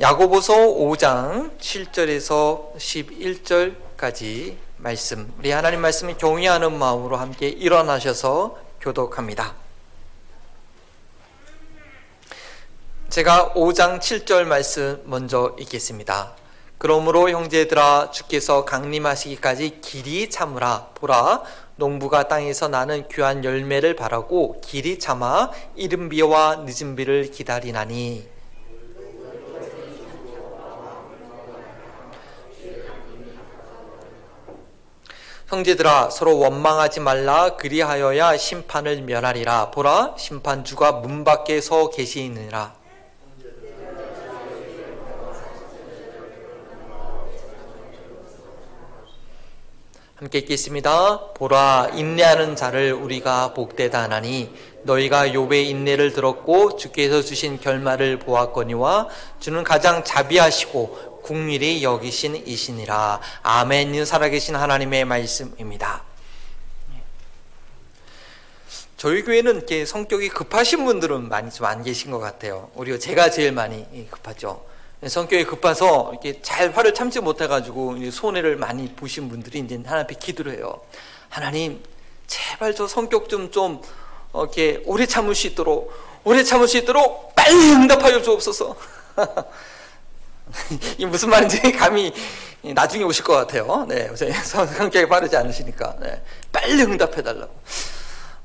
야고보서 5장 7절에서 11절까지 말씀 우리 하나님 말씀을 경외하는 마음으로 함께 일어나셔서 교독합니다. 제가 5장 7절 말씀 먼저 읽겠습니다. 그러므로 형제들아 주께서 강림하시기까지 길이 참으라 보라 농부가 땅에서 나는 귀한 열매를 바라고 길이 참아 이른 비와 늦은 비를 기다리나니 형제들아 서로 원망하지 말라. 그리하여야 심판을 면하리라. 보라 심판주가 문 밖에 서 계시느니라. 함께 읽겠습니다. 보라 인내하는 자를 우리가 복되다 하나니 너희가 욥의 인내를 들었고 주께서 주신 결말을 보았거니와 주는 가장 자비하시고 국밀히 여기신 이시니라. 아멘. 살아계신 하나님의 말씀입니다. 저희 교회는 이렇게 성격이 급하신 분들은 많이 좀 안 계신 것 같아요. 우리가 제가 제일 많이 급하죠. 성격이 급해서 이렇게 잘 화를 참지 못해가지고 손해를 많이 보신 분들이 이제 하나님 앞에 기도를 해요. 하나님, 제발 저 성격 좀, 좀, 어, 이렇게 오래 참을 수 있도록, 오래 참을 수 있도록 빨리 응답하여 주옵소서. 이 무슨 말인지 감이 나중에 오실 것 같아요. 네, 성격이 빠르지 않으시니까. 네, 빨리 응답해 달라고.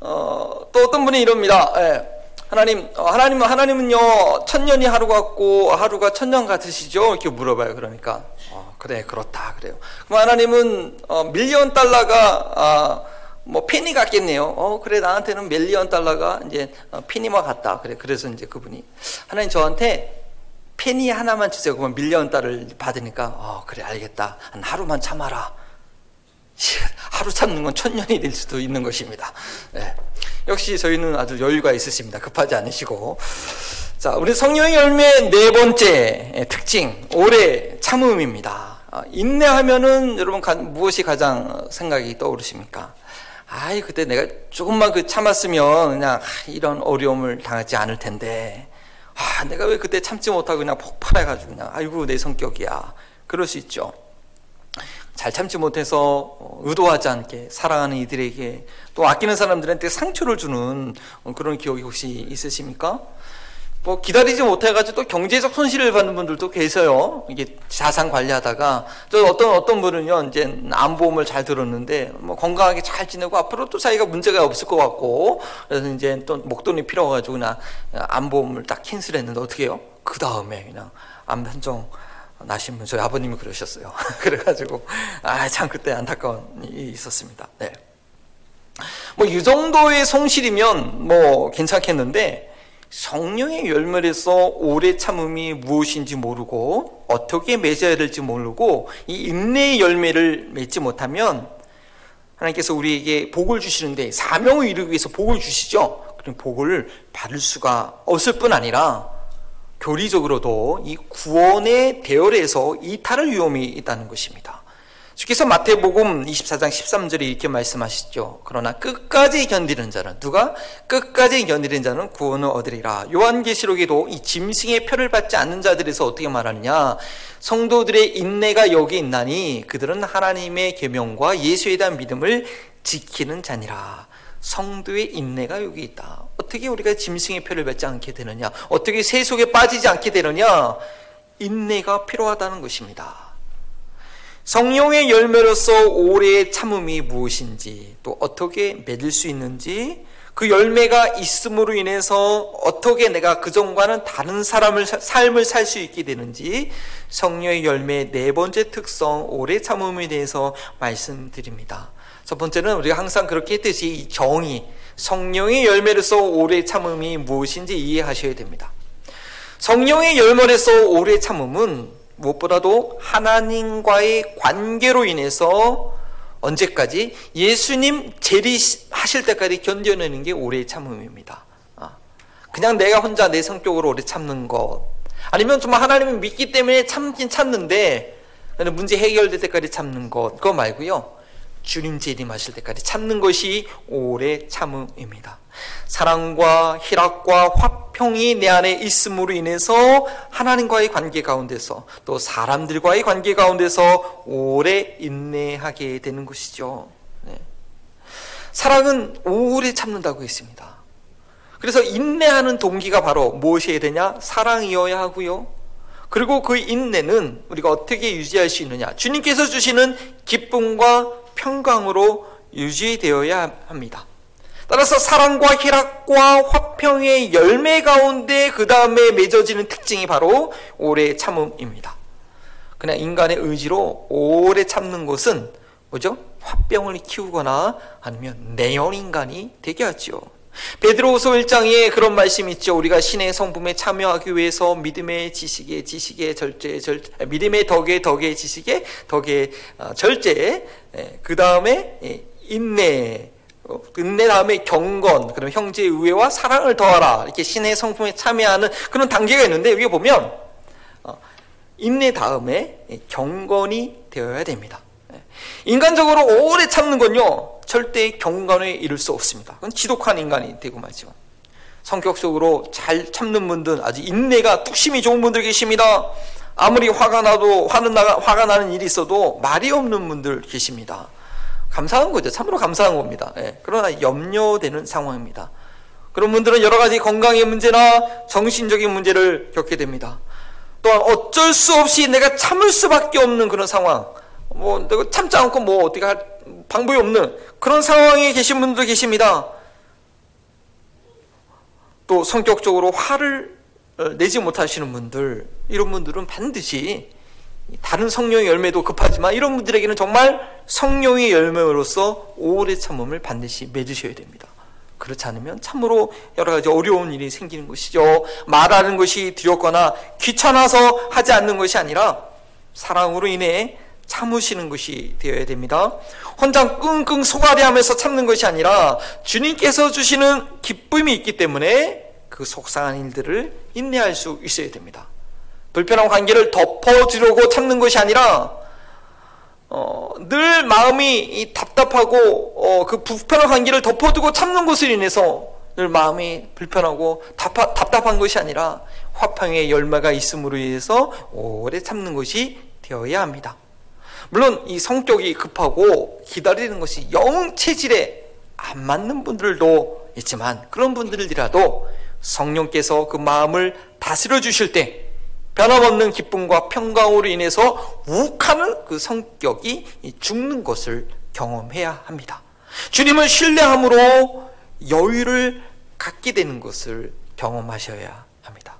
어, 또 어떤 분이 이럽니다. 네, 하나님, 어, 하나님, 하나님은요, 천년이 하루 같고 하루가 천년 같으시죠? 이렇게 물어봐요. 그러니까. 어, 그래, 그렇다. 그래요. 그럼 하나님은, 어, 밀리언 달러가, 아, 뭐, 페니 같겠네요. 어, 그래, 나한테는 밀리언 달러가 이제, 어, 페니와 같다. 그래, 그래서 이제 그분이. 하나님 저한테 페니 하나만 주세요. 그러면 밀리언 달러를 받으니까, 어, 그래, 알겠다. 한 하루만 참아라. 하루 참는 건 천년이 될 수도 있는 것입니다. 네. 역시 저희는 아주 여유가 있으십니다. 급하지 않으시고. 자, 우리 성령의 열매 네 번째 특징, 오래 참음입니다. 아, 인내하면은 여러분 무엇이 가장 생각이 떠오르십니까? 아이, 그때 내가 조금만 그 참았으면 그냥 이런 어려움을 당하지 않을 텐데. 아, 내가 왜 그때 참지 못하고 그냥 폭발해가지고 그냥, 아이고, 내 성격이야. 그럴 수 있죠. 잘 참지 못해서 어, 의도하지 않게 사랑하는 이들에게 또 아끼는 사람들한테 상처를 주는 그런 기억이 혹시 있으십니까? 뭐 기다리지 못해가지고 또 경제적 손실을 받는 분들도 계세요. 이게 자산 관리하다가 또 어떤 어떤 분은요 이제 암보험을 잘 들었는데 뭐 건강하게 잘 지내고 앞으로 또 자기가 문제가 없을 것 같고 그래서 이제 또 목돈이 필요해가지고 그냥 암보험을 딱 캔슬했는데 어떻게 해요? 그 다음에 그냥 암 판정 나신 분 저희 아버님이 그러셨어요. 그래가지고 아 참 그때 안타까운 일이 있었습니다. 네. 뭐 이 정도의 성실이면 뭐 괜찮겠는데 성령의 열매에서 오래 참음이 무엇인지 모르고 어떻게 맺어야 될지 모르고 이 인내의 열매를 맺지 못하면 하나님께서 우리에게 복을 주시는데 사명을 이루기 위해서 복을 주시죠. 그럼 복을 받을 수가 없을 뿐 아니라 교리적으로도 이 구원의 대열에서 이탈할 위험이 있다는 것입니다. 주께서 마태복음 24장 13절에 이렇게 말씀하시죠. 그러나 끝까지 견디는 자는 누가 끝까지 견디는 자는 구원을 얻으리라. 요한계시록에도 이 짐승의 표를 받지 않는 자들에서 어떻게 말하느냐? 성도들의 인내가 여기 있나니 그들은 하나님의 계명과 예수에 대한 믿음을 지키는 자니라. 성도의 인내가 여기 있다. 어떻게 우리가 짐승의 표를 맺지 않게 되느냐? 어떻게 세 속에 빠지지 않게 되느냐? 인내가 필요하다는 것입니다. 성령의 열매로서 오래의 참음이 무엇인지, 또 어떻게 맺을 수 있는지, 그 열매가 있음으로 인해서 어떻게 내가 그전과는 다른 사람을 삶을 살 수 있게 되는지 성령의 열매의 네 번째 특성 오래 참음에 대해서 말씀드립니다. 첫 번째는 우리가 항상 그렇게 했듯이 정의, 성령의 열매로서 오래 참음이 무엇인지 이해하셔야 됩니다. 성령의 열매로서 오래 참음은 무엇보다도 하나님과의 관계로 인해서 언제까지 예수님 재리하실 때까지 견뎌내는 게 오래 참음입니다. 아, 그냥 내가 혼자 내 성격으로 오래 참는 것 아니면 정말 하나님을 믿기 때문에 참긴 참는데 문제 해결될 때까지 참는 것 그거 말고요. 주님 재림하실 때까지 참는 것이 오래 참음입니다. 사랑과 희락과 화평 이 내 안에 있음으로 인해서 하나님과의 관계 가운데서 또 사람들과의 관계 가운데서 오래 인내하게 되는 것이죠. 네. 사랑은 오래 참는다고 했습니다. 그래서 인내하는 동기가 바로 무엇이어야 되냐? 사랑이어야 하고요. 그리고 그 인내는 우리가 어떻게 유지할 수 있느냐? 주님께서 주시는 기쁨과 평강으로 유지되어야 합니다. 따라서 사랑과 희락과 화평의 열매 가운데 그 다음에 맺어지는 특징이 바로 오래 참음입니다. 그냥 인간의 의지로 오래 참는 것은 뭐죠? 화병을 키우거나 아니면 내연 인간이 되게 하죠. 베드로후서 1장에 그런 말씀이 있죠. 우리가 신의 성품에 참여하기 위해서 믿음의 지식에 지식의 절제 절 믿음의 덕에 덕의 지식에 덕의 어, 절제 예, 그 다음에 예, 인내 어, 다음에 경건 그럼 형제의 우애와 사랑을 더하라 이렇게 신의 성품에 참여하는 그런 단계가 있는데 여기 보면 어, 인내 다음에 예, 경건이 되어야 됩니다. 인간적으로 오래 참는 건요 절대 경건에 이를 수 없습니다. 그건 지독한 인간이 되고 말죠. 성격적으로 잘 참는 분들 아주 인내가 뚝심이 좋은 분들 계십니다. 아무리 화가 나도 화는 나, 화가 나는 일이 있어도 말이 없는 분들 계십니다. 감사한 거죠. 참으로 감사한 겁니다. 예. 그러나 염려되는 상황입니다. 그런 분들은 여러 가지 건강의 문제나 정신적인 문제를 겪게 됩니다. 또한 어쩔 수 없이 내가 참을 수밖에 없는 그런 상황. 뭐 내가 참지 않고 뭐 어떻게 할 방법이 없는 그런 상황에 계신 분도 계십니다. 또 성격적으로 화를 어, 내지 못하시는 분들 이런 분들은 반드시 다른 성령의 열매도 급하지만 이런 분들에게는 정말 성령의 열매로서 오래 참음을 반드시 맺으셔야 됩니다. 그렇지 않으면 참으로 여러 가지 어려운 일이 생기는 것이죠. 말하는 것이 두렵거나 귀찮아서 하지 않는 것이 아니라 사랑으로 인해 참으시는 것이 되어야 됩니다. 혼자 끙끙 소가리하면서 참는 것이 아니라 주님께서 주시는 기쁨이 있기 때문에 그 속상한 일들을 인내할 수 있어야 됩니다. 불편한 관계를 덮어주려고 참는 것이 아니라 어, 늘 마음이 답답하고 어, 그 불편한 관계를 덮어두고 참는 것을 인해서 늘 마음이 불편하고 답하, 답답한 것이 아니라 화평의 열매가 있음으로 인해서 오래 참는 것이 되어야 합니다. 물론 이 성격이 급하고 기다리는 것이 영 체질에 안 맞는 분들도 있지만 그런 분들이라도 성령께서 그 마음을 다스려 주실 때 변함없는 기쁨과 평강으로 인해서 욱하는 그 성격이 죽는 것을 경험해야 합니다. 주님을 신뢰함으로 여유를 갖게 되는 것을 경험하셔야 합니다.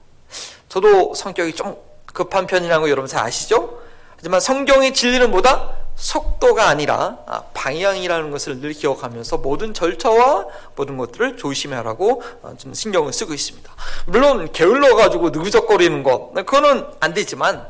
저도 성격이 좀 급한 편이라는 거 여러분 잘 아시죠? 하지만 성경의 진리는 뭐다? 속도가 아니라 아, 방향이라는 것을 늘 기억하면서 모든 절차와 모든 것들을 조심하라고 어, 좀 신경을 쓰고 있습니다. 물론 게을러 가지고 느그적거리는 것 그거는 안 되지만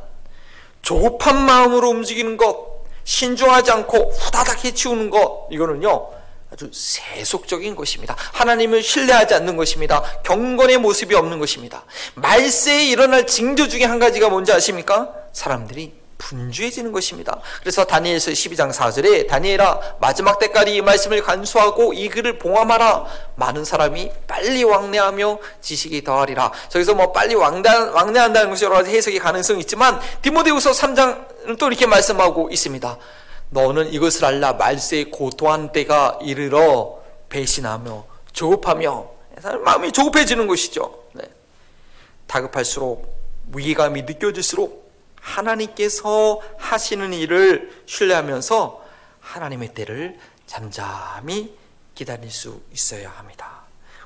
조급한 마음으로 움직이는 것, 신중하지 않고 후다닥 해치우는 것 이거는요 아주 세속적인 것입니다. 하나님을 신뢰하지 않는 것입니다. 경건의 모습이 없는 것입니다. 말세에 일어날 징조 중에 한 가지가 뭔지 아십니까? 사람들이 분주해지는 것입니다. 그래서 다니엘서 12장 4절에 다니엘아 마지막 때까지 이 말씀을 간수하고 이 글을 봉함하라 많은 사람이 빨리 왕래하며 지식이 더하리라. 저기서 뭐 빨리 왕래, 왕래한다는 것이 여러 가지 해석의 가능성이 있지만 디모데후서 3장은 또 이렇게 말씀하고 있습니다. 너는 이것을 알라 말세에 고토한 때가 이르러 배신하며 조급하며 마음이 조급해지는 것이죠. 네. 다급할수록 위기감이 느껴질수록 하나님께서 하시는 일을 신뢰하면서 하나님의 때를 잠잠히 기다릴 수 있어야 합니다.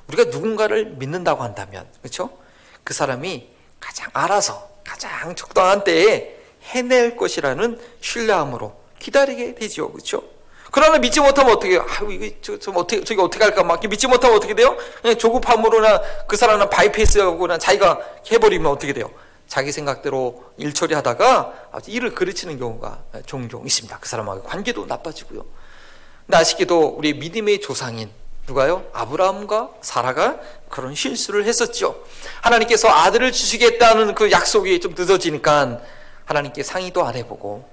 우리가 누군가를 믿는다고 한다면, 그렇죠? 그 사람이 가장 알아서 가장 적당한 때에 해낼 것이라는 신뢰함으로 기다리게 되죠, 그렇죠? 그러나 믿지 못하면 어떻게 해요? 아, 이거 저, 저 어떻게 저기 어떻게 할까 막 믿지 못하면 어떻게 돼요? 조급함으로나 그 사람은 바이패스하고나 자기가 해버리면 어떻게 돼요? 자기 생각대로 일 처리하다가 일을 그르치는 경우가 종종 있습니다. 그 사람하고 관계도 나빠지고요. 근데 아쉽게도 우리 믿음의 조상인 누가요? 아브라함과 사라가 그런 실수를 했었죠. 하나님께서 아들을 주시겠다는 그 약속이 좀 늦어지니까 하나님께 상의도 안 해보고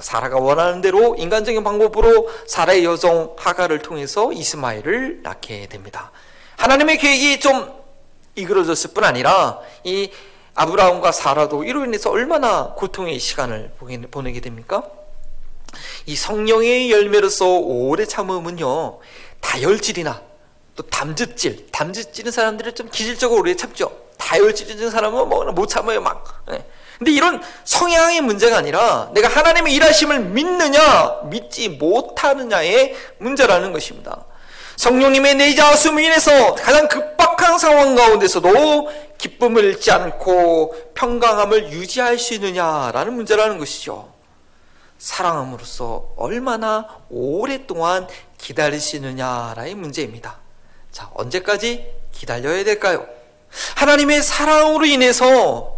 사라가 원하는 대로 인간적인 방법으로 사라의 여종 하가를 통해서 이스마엘을 낳게 됩니다. 하나님의 계획이 좀 이끌어졌을 뿐 아니라 이 아브라함과 사라도 이로 인해서 얼마나 고통의 시간을 보내게 됩니까? 이 성령의 열매로서 오래 참음은요 다혈질이나 또 담즙질, 담즙질인 사람들은 좀 기질적으로 오래 참죠. 다혈질인 사람은 뭐 못 참아요 막. 네. 근데 이런 성향의 문제가 아니라 내가 하나님의 일하심을 믿느냐 믿지 못하느냐의 문제라는 것입니다. 성령님의 내자하심을 인해서 가장 급박한 상황 가운데서도 기쁨을 잃지 않고 평강함을 유지할 수 있느냐라는 문제라는 것이죠. 사랑함으로써 얼마나 오랫동안 기다릴 수 있느냐라의 문제입니다. 자, 언제까지 기다려야 될까요? 하나님의 사랑으로 인해서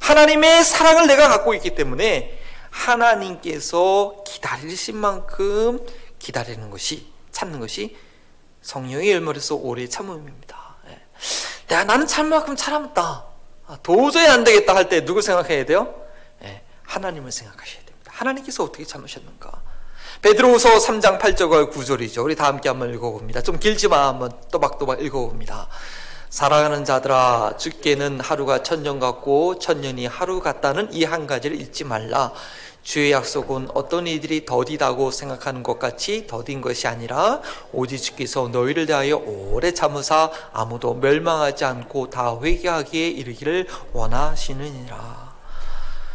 하나님의 사랑을 내가 갖고 있기 때문에 하나님께서 기다리신 만큼 기다리는 것이 참는 것이 성령의 열매로서 오래 참음입니다. 예. 내가 나는 참을 만큼 참았다. 아, 도저히 안 되겠다 할 때 누구 생각해야 돼요? 예, 하나님을 생각하셔야 됩니다. 하나님께서 어떻게 참으셨는가? 베드로후서 3장 8절과 9절이죠. 우리 다 함께 한번 읽어봅니다. 좀 길지만 한번 또박또박 읽어봅니다. 사랑하는 자들아 죽게는 하루가 천년 같고 천년이 하루 같다는 이 한 가지를 잊지 말라. 주의 약속은 어떤 이들이 더디다고 생각하는 것 같이 더딘 것이 아니라 오직 주께서 너희를 대하여 오래 참으사 아무도 멸망하지 않고 다 회개하기에 이르기를 원하시느니라.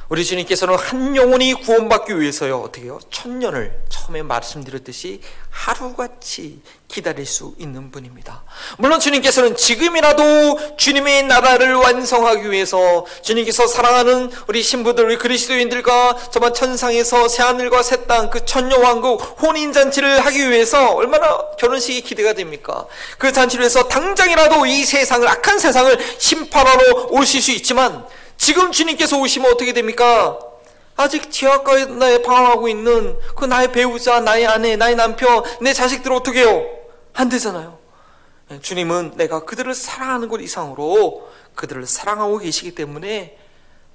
우리 주님께서는 한 영혼이 구원받기 위해서요 어떻게 요 천년을 처음에 말씀드렸듯이 하루같이 기다릴 수 있는 분입니다. 물론 주님께서는 지금이라도 주님의 나라를 완성하기 위해서 주님께서 사랑하는 우리 신부들 우리 그리스도인들과 저만 천상에서 새 하늘과 새 땅 그 천녀 왕국 혼인 잔치를 하기 위해서 얼마나 결혼식이 기대가 됩니까? 그 잔치를 해서 당장이라도 이 세상을 악한 세상을 심판하러 오실 수 있지만 지금 주님께서 오시면 어떻게 됩니까? 아직 지하가에 방황하고 있는 그 나의 배우자, 나의 아내, 나의 남편, 내 자식들 어떻게 해요? 안 되잖아요. 예, 주님은 내가 그들을 사랑하는 것 이상으로 그들을 사랑하고 계시기 때문에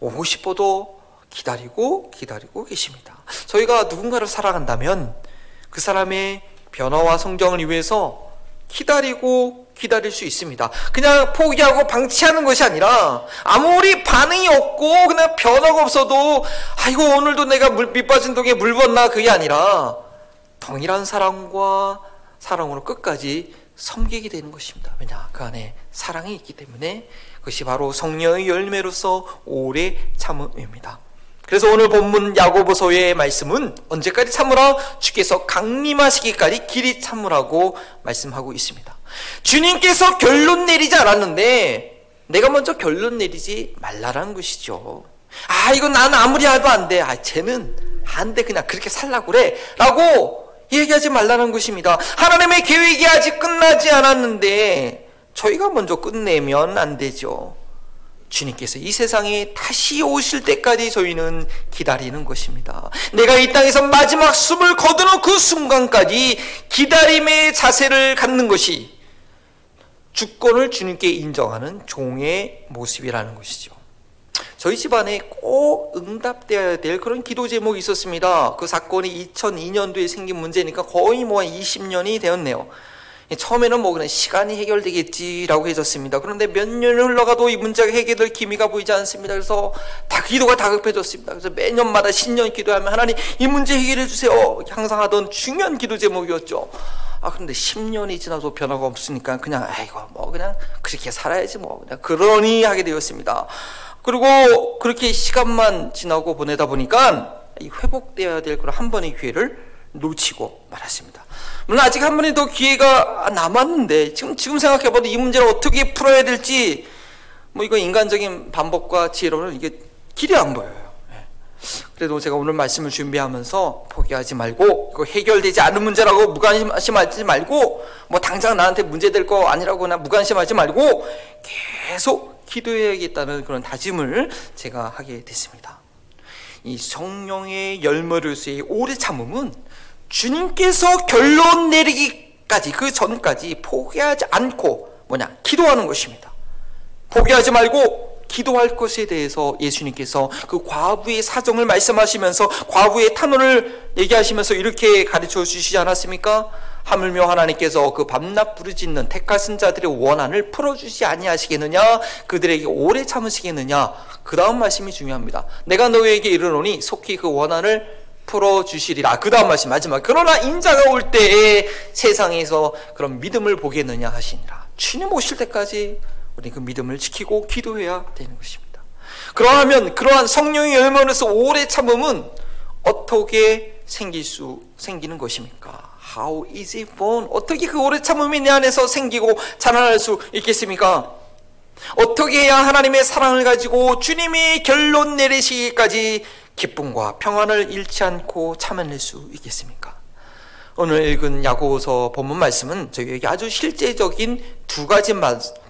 오고 싶어도 기다리고 기다리고 계십니다. 저희가 누군가를 사랑한다면 그 사람의 변화와 성장을 위해서 기다리고 기다릴 수 있습니다. 그냥 포기하고 방치하는 것이 아니라 아무리 반응이 없고 그냥 변화가 없어도 아이고 오늘도 내가 물, 밑 빠진 독에 물 붓나 그게 아니라 동일한 사랑과 사랑으로 끝까지 섬기게 되는 것입니다. 왜냐 그 안에 사랑이 있기 때문에 그것이 바로 성령의 열매로서 오래 참음입니다. 그래서 오늘 본문 야고보서의 말씀은 언제까지 참으라 주께서 강림하시기까지 길이 참으라고 말씀하고 있습니다. 주님께서 결론 내리지 않았는데 내가 먼저 결론 내리지 말라라는 것이죠. 아 이거 나는 아무리 해도 안 돼. 아 쟤는 안 돼. 그냥 그렇게 살라고 그래. 라고 얘기하지 말라는 것입니다. 하나님의 계획이 아직 끝나지 않았는데 저희가 먼저 끝내면 안 되죠. 주님께서 이 세상에 다시 오실 때까지 저희는 기다리는 것입니다. 내가 이 땅에서 마지막 숨을 거두는 그 순간까지 기다림의 자세를 갖는 것이 주권을 주님께 인정하는 종의 모습이라는 것이죠. 저희 집안에 꼭 응답되어야 될 그런 기도 제목이 있었습니다. 그 사건이 2002년도에 생긴 문제니까 거의 뭐 20년이 되었네요. 처음에는 뭐 그냥 시간이 해결되겠지라고 해졌습니다. 그런데 몇 년이 흘러가도 이 문제가 해결될 기미가 보이지 않습니다. 그래서 다 기도가 다급해졌습니다. 그래서 매년마다 신년 기도하면 하나님 이 문제 해결해 주세요. 항상 하던 중요한 기도 제목이었죠. 아 그런데 10년이 지나도 변화가 없으니까 그냥 아이고 뭐 그냥 그렇게 살아야지 뭐 그냥 그러니 하게 되었습니다. 그리고 그렇게 시간만 지나고 보내다 보니까 회복되어야 될 그런 한 번의 기회를 놓치고 말았습니다. 물론 아직 한 번이 더 기회가 남았는데 지금 지금 생각해봐도 이 문제를 어떻게 풀어야 될지 뭐 이거 인간적인 방법과 지혜로는 이게 길이 안 보여요. 예. 그래도 제가 오늘 말씀을 준비하면서 포기하지 말고 이거 해결되지 않은 문제라고 무관심하지 말고 뭐 당장 나한테 문제 될 거 아니라거나 무관심하지 말고 계속 기도해야겠다는 그런 다짐을 제가 하게 됐습니다. 이 성령의 열매로서의 오래 참음은 주님께서 결론 내리기까지 그 전까지 포기하지 않고 뭐냐 기도하는 것입니다. 포기하지 말고 기도할 것에 대해서 예수님께서 그 과부의 사정을 말씀하시면서 과부의 탄원을 얘기하시면서 이렇게 가르쳐 주시지 않았습니까? 하물며 하나님께서 그 밤낮 부르짖는 택하신 자들의 원한을 풀어주지 아니하시겠느냐 그들에게 오래 참으시겠느냐 그 다음 말씀이 중요합니다 내가 너희에게 이르노니 속히 그 원한을 풀어 주시리라 그 다음 말씀 마지막 그러나 인자가 올 때에 세상에서 그런 믿음을 보겠느냐 하시니라 주님 오실 때까지 우리 그 믿음을 지키고 기도해야 되는 것입니다 그러하면 그러한 성령의 열매로서 오래 참음은 어떻게 생길 수 생기는 것입니까? How is it born? 어떻게 그 오래 참음이 내 안에서 생기고 자라날 수 있겠습니까? 어떻게 해야 하나님의 사랑을 가지고 주님이 결론 내리시기까지 기쁨과 평안을 잃지 않고 참아낼 수 있겠습니까? 오늘 읽은 야고보서 본문 말씀은 저희에게 아주 실제적인 두 가지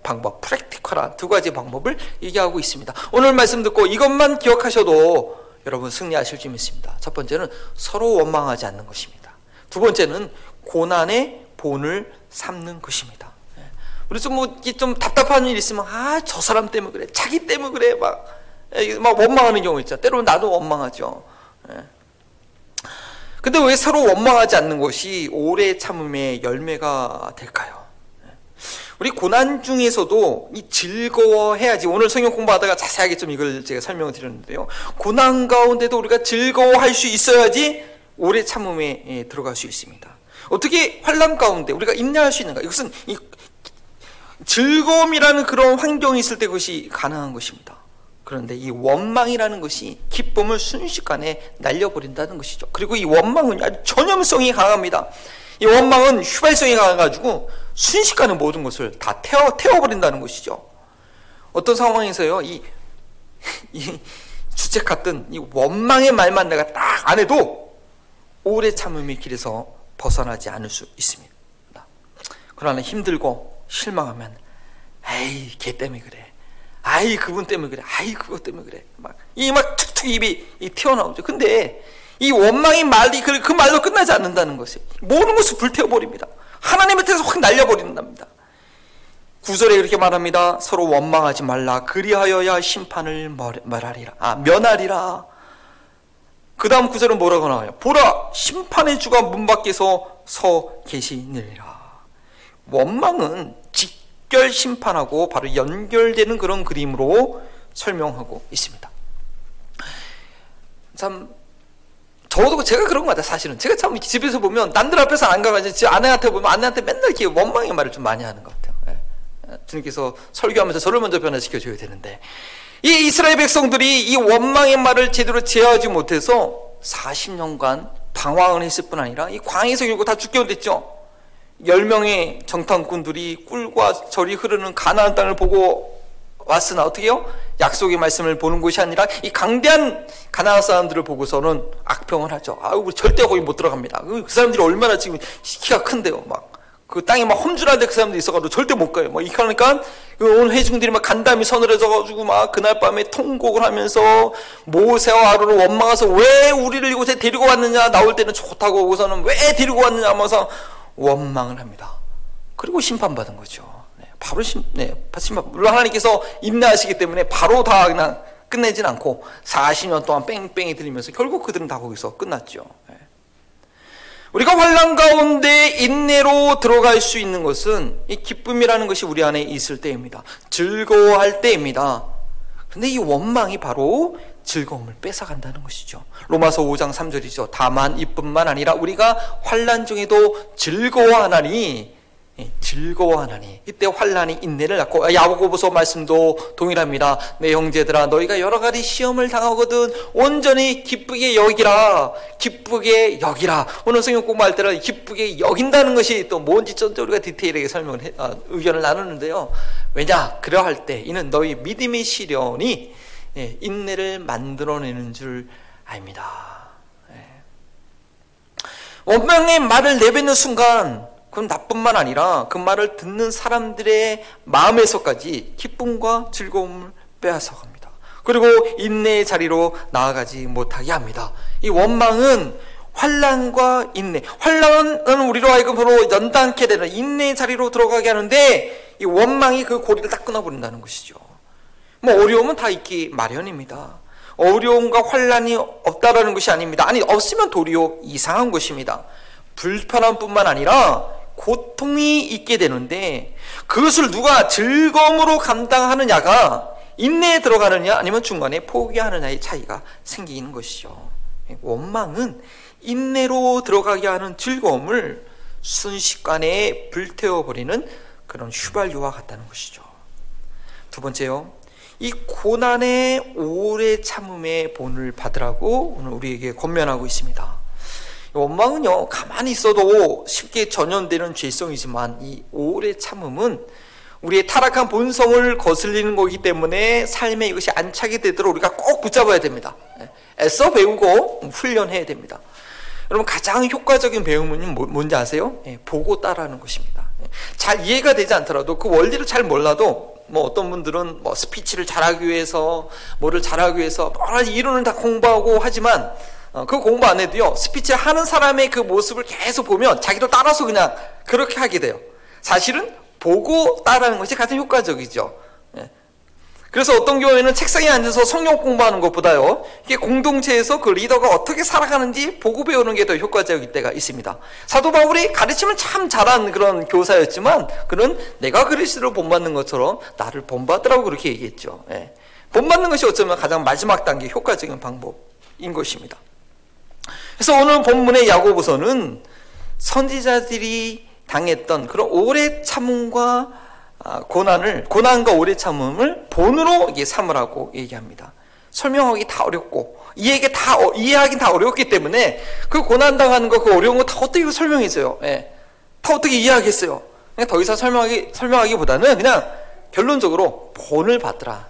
방법, 프랙티컬한 두 가지 방법을 얘기하고 있습니다. 오늘 말씀 듣고 이것만 기억하셔도 여러분 승리하실 줄 믿습니다. 첫 번째는 서로 원망하지 않는 것입니다. 두 번째는 고난의 본을 삼는 것입니다. 예. 우리 좀 뭐 좀 답답한 일 있으면 아 저 사람 때문에 그래, 자기 때문에 그래 막, 예, 막 원망하는 경우 있죠. 때로는 나도 원망하죠. 예. 근데 왜 서로 원망하지 않는 것이 오래 참음의 열매가 될까요? 우리 고난 중에서도 이 즐거워해야지. 오늘 성경 공부하다가 자세하게 좀 이걸 제가 설명을 드렸는데요. 고난 가운데도 우리가 즐거워할 수 있어야지 오래 참음에 예, 들어갈 수 있습니다. 어떻게 환란 가운데 우리가 인내할 수 있는가? 이것은 이 즐거움이라는 그런 환경이 있을 때 그것이 가능한 것입니다. 그런데 이 원망이라는 것이 기쁨을 순식간에 날려버린다는 것이죠. 그리고 이 원망은 전염성이 강합니다. 이 원망은 휘발성이 강해가지고 순식간에 모든 것을 다 태워, 태워버린다는 것이죠. 어떤 상황에서요, 이, 이 주책 같은 이 원망의 말만 내가 딱 안 해도 오래 참음의 길에서 벗어나지 않을 수 있습니다. 그러나 힘들고 실망하면, 에이, 걔 때문에 그래. 아이, 그분 때문에 그래. 아이, 그것 때문에 그래. 막, 이 막 툭툭 입이 튀어나오죠. 근데 이 원망의 말이 그, 그 말로 끝나지 않는다는 것이 모든 것을 불태워버립니다. 하나님의 뜻에서 확 날려버린답니다. 구절에 이렇게 말합니다. 서로 원망하지 말라. 그리하여야 심판을 말하리라. 아, 면하리라. 그 다음 구절은 뭐라고 나와요? 보라, 심판의 주가 문 밖에서 서 계시느니라. 원망은 직결 심판하고 바로 연결되는 그런 그림으로 설명하고 있습니다. 참 저도 제가 그런 것 같아요, 사실은. 제가 참 집에서 보면 남들 앞에서 안 가가지고 제 아내한테 보면 아내한테 맨날 이렇게 원망의 말을 좀 많이 하는 것 같아요. 예. 주님께서 설교하면서 저를 먼저 변화시켜 줘야 되는데. 이 이스라엘 백성들이 이 원망의 말을 제대로 제어하지 못해서 40년간 방황을 했을 뿐 아니라 이 광에서 결국 다 죽게 됐죠. 10명의 정탐꾼들이 꿀과 절이 흐르는 가나안 땅을 보고 왔으나 어떻게요? 약속의 말씀을 보는 것이 아니라 이 강대한 가나안 사람들을 보고서는 악평을 하죠. 아, 우리 절대 거기 못 들어갑니다. 그, 그 사람들이 얼마나 지금 키가 큰데요, 막. 그 땅이 막 험준한데 그 사람들이 있어가지고 절대 못 가요. 뭐, 이러니까, 그온 회중들이 막 간담이 서늘해져가지고 막 그날 밤에 통곡을 하면서 모세와 아론을 원망해서 왜 우리를 이곳에 데리고 왔느냐, 나올 때는 좋다고 오고서는 왜 데리고 왔느냐 하면서 원망을 합니다. 그리고 심판받은 거죠. 바로 심, 네, 심판. 물론 하나님께서 인내하시기 때문에 바로 다 그냥 끝내진 않고 40년 동안 뺑뺑이 들리면서 결국 그들은 다 거기서 끝났죠. 네. 우리가 환란 가운데 인내로 들어갈 수 있는 것은 이 기쁨이라는 것이 우리 안에 있을 때입니다. 즐거워할 때입니다. 근데 이 원망이 바로 즐거움을 뺏어간다는 것이죠. 로마서 5장 3절이죠. 다만 이뿐만 아니라 우리가 환란 중에도 즐거워하나니 예, 즐거워하나니 이때 환란이 인내를 낳고 야고보서 말씀도 동일합니다. 내 형제들아 너희가 여러 가지 시험을 당하거든 온전히 기쁘게 여기라 기쁘게 여기라 오늘 성경 공부할 때는 기쁘게 여긴다는 것이 또 뭔지 좀 우리가 디테일하게 설명을 해, 아, 의견을 나누는데요. 왜냐 그러할 때 이는 너희 믿음의 시련이 예, 인내를 만들어내는 줄 압니다. 예. 원망의 말을 내뱉는 순간 그건 나뿐만 아니라 그 말을 듣는 사람들의 마음에서까지 기쁨과 즐거움을 빼앗아 갑니다. 그리고 인내의 자리로 나아가지 못하게 합니다. 이 원망은 환란과 인내, 환란은 우리로 하여금으로 연단케 되는 인내의 자리로 들어가게 하는데 이 원망이 그 고리를 딱 끊어버린다는 것이죠. 뭐 어려움은 다 있기 마련입니다. 어려움과 환란이 없다라는 것이 아닙니다. 아니 없으면 도리어 이상한 것입니다. 불편함뿐만 아니라 고통이 있게 되는데 그것을 누가 즐거움으로 감당하느냐가 인내에 들어가느냐 아니면 중간에 포기하느냐의 차이가 생기는 것이죠. 원망은 인내로 들어가게 하는 즐거움을 순식간에 불태워버리는 그런 휘발유와 같다는 것이죠. 두 번째요. 이 고난의 오래 참음의 본을 받으라고 오늘 우리에게 권면하고 있습니다. 원망은요, 가만히 있어도 쉽게 전염되는 죄성이지만 이 오래 참음은 우리의 타락한 본성을 거슬리는 거기 때문에 삶에 이것이 안착이 되도록 우리가 꼭 붙잡아야 됩니다. 예, 애써 배우고 훈련해야 됩니다. 여러분 가장 효과적인 배움은 뭐, 뭔지 아세요? 예, 보고 따라하는 것입니다. 예, 잘 이해가 되지 않더라도 그 원리를 잘 몰라도 뭐 어떤 분들은 뭐 스피치를 잘하기 위해서 뭐를 잘하기 위해서 여러 이론을 다 공부하고 하지만 어, 그 공부 안 해도요 스피치 하는 사람의 그 모습을 계속 보면 자기도 따라서 그냥 그렇게 하게 돼요. 사실은 보고 따라하는 것이 가장 효과적이죠. 예. 그래서 어떤 경우에는 책상에 앉아서 성경 공부하는 것보다요, 이게 공동체에서 그 리더가 어떻게 살아가는지 보고 배우는 게 더 효과적일 때가 있습니다. 사도 바울이 가르치면 참 잘한 그런 교사였지만, 그는 내가 그리스도를 본받는 것처럼 나를 본받으라고 그렇게 얘기했죠. 예. 본받는 것이 어쩌면 가장 마지막 단계 효과적인 방법인 것입니다. 그래서 오늘 본문의 야고보서는 선지자들이 당했던 그런 오래 참음과 아, 고난을 고난과 오래 참음을 본으로 삼으라고 얘기합니다. 설명하기 다 어렵고 이해하기 다 어, 이해하기 다 어렵기 때문에 그 고난 당하는 거 그 어려운 거 다 어떻게 설명해줘요? 예. 다 어떻게 이해하겠어요? 그냥 더 이상 설명하기 설명하기보다는 그냥 결론적으로 본을 받더라.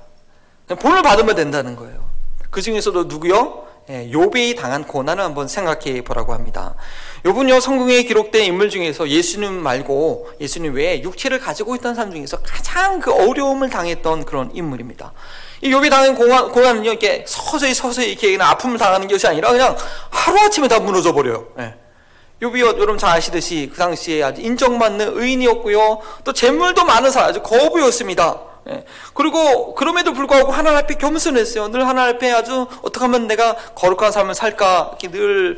본을 받으면 된다는 거예요. 그 중에서도 누구요? 예, 요배이 당한 고난을 한번 생각해 보라고 합니다. 요분요 성경에 기록된 인물 중에서 예수님 말고 예수님 외에 육체를 가지고 있던 사람 중에서 가장 그 어려움을 당했던 그런 인물입니다. 이 요비 당한 고난, 고난은요 이렇게 서서히 서서히 이렇게 그냥 아픔을 당하는 것이 아니라 그냥 하루 아침에 다 무너져 버려요. 예. 요비 여러분 잘 아시듯이 그 당시에 아주 인정받는 의인이었고요. 또 재물도 많은 사람 아주 거부였습니다. 예. 그리고 그럼에도 불구하고 하나님 앞에 겸손했어요. 늘 하나님 앞에 아주 어떻게 하면 내가 거룩한 삶을 살까 이렇게 늘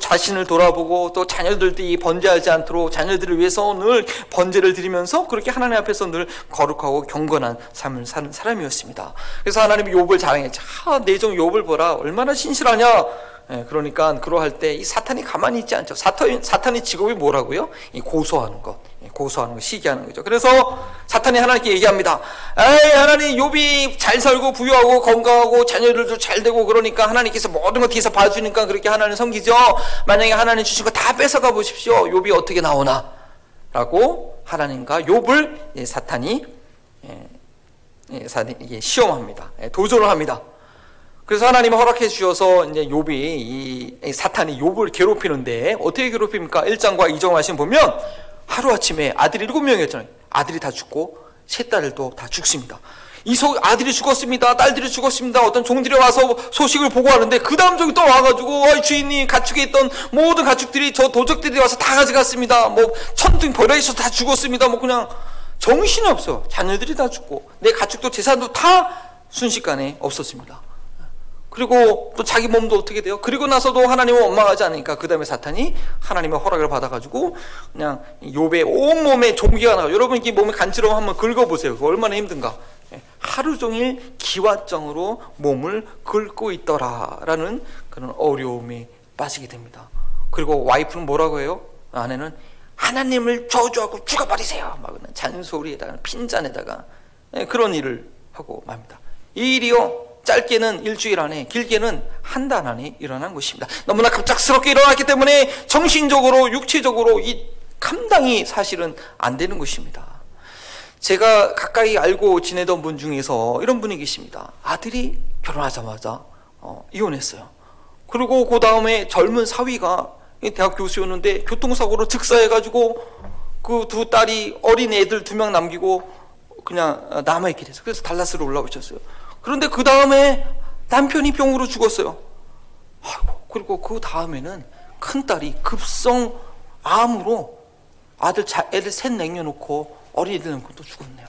자신을 돌아보고 또 자녀들이 번제하지 않도록 자녀들을 위해서 늘 번제를 드리면서 그렇게 하나님 앞에서 늘 거룩하고 경건한 삶을 사는 사람이었습니다. 그래서 하나님이 욥을 자랑했죠. 아, 내종 욥을 보라 얼마나 신실하냐. 예, 그러니까 그러할 때 이 사탄이 가만히 있지 않죠. 사탄, 사탄의 직업이 뭐라고요? 이 고소하는 것. 예, 고소하는 거, 시기하는 거죠. 그래서 사탄이 하나님께 얘기합니다. 에이, 하나님, 욥이 잘 살고 부유하고 건강하고 자녀들도 잘 되고 그러니까 하나님께서 모든 것 뒤에서 봐주니까 그렇게 하나님 섬기죠. 만약에 하나님 주신 거 다 뺏어가 보십시오. 욥이 어떻게 나오나? 라고 하나님과 욥을 사탄이 시험합니다. 도전을 합니다. 그래서 하나님이 허락해 주셔서 이제 욥이 이 사탄이 욥을 괴롭히는데 어떻게 괴롭힙니까? 1장과 2장 하신 보면 하루아침에 아들이 7명이었잖아요. 아들이 다 죽고 세 딸도 다 죽습니다. 이 소, 아들이 죽었습니다. 딸들이 죽었습니다. 어떤 종들이 와서 소식을 보고하는데 그 다음 종이 또 와가지고 어, 주인이 가축에 있던 모든 가축들이 저 도적들이 와서 다 가져갔습니다. 뭐 천둥 버려 있어서 다 죽었습니다. 뭐 그냥 정신이 없어. 자녀들이 다 죽고 내 가축도 재산도 다 순식간에 없었습니다. 그리고 또 자기 몸도 어떻게 돼요? 그리고 나서도 하나님을 원망하지 않으니까 그 다음에 사탄이 하나님의 허락을 받아가지고 그냥 욥의 온몸에 종기가 나가 여러분 이게 몸에 간지러움 한번 긁어보세요. 그 얼마나 힘든가. 예, 하루 종일 기와정으로 몸을 긁고 있더라라는 그런 어려움에 빠지게 됩니다. 그리고 와이프는 뭐라고 해요? 아내는 하나님을 저주하고 죽어버리세요. 막 잔소리에다가 핀잔에다가 예, 그런 일을 하고 맙니다. 이 일이요 짧게는 일주일 안에, 길게는 한 달 안에 일어난 것입니다. 너무나 갑작스럽게 일어났기 때문에 정신적으로, 육체적으로 이 감당이 사실은 안 되는 것입니다. 제가 가까이 알고 지내던 분 중에서 이런 분이 계십니다. 아들이 결혼하자마자 어, 이혼했어요. 그리고 그 다음에 젊은 사위가 대학 교수였는데 교통사고로 즉사해가지고 그 두 딸이 어린 애들 두 명 남기고 그냥 남아있게 됐어요. 그래서 달라스로 올라오셨어요. 그런데 그 다음에 남편이 병으로 죽었어요. 아이고, 그리고 그 다음에는 큰 딸이 급성 암으로 아들 자, 애들 셋 남겨놓고 어린이들 남고 또 죽었네요.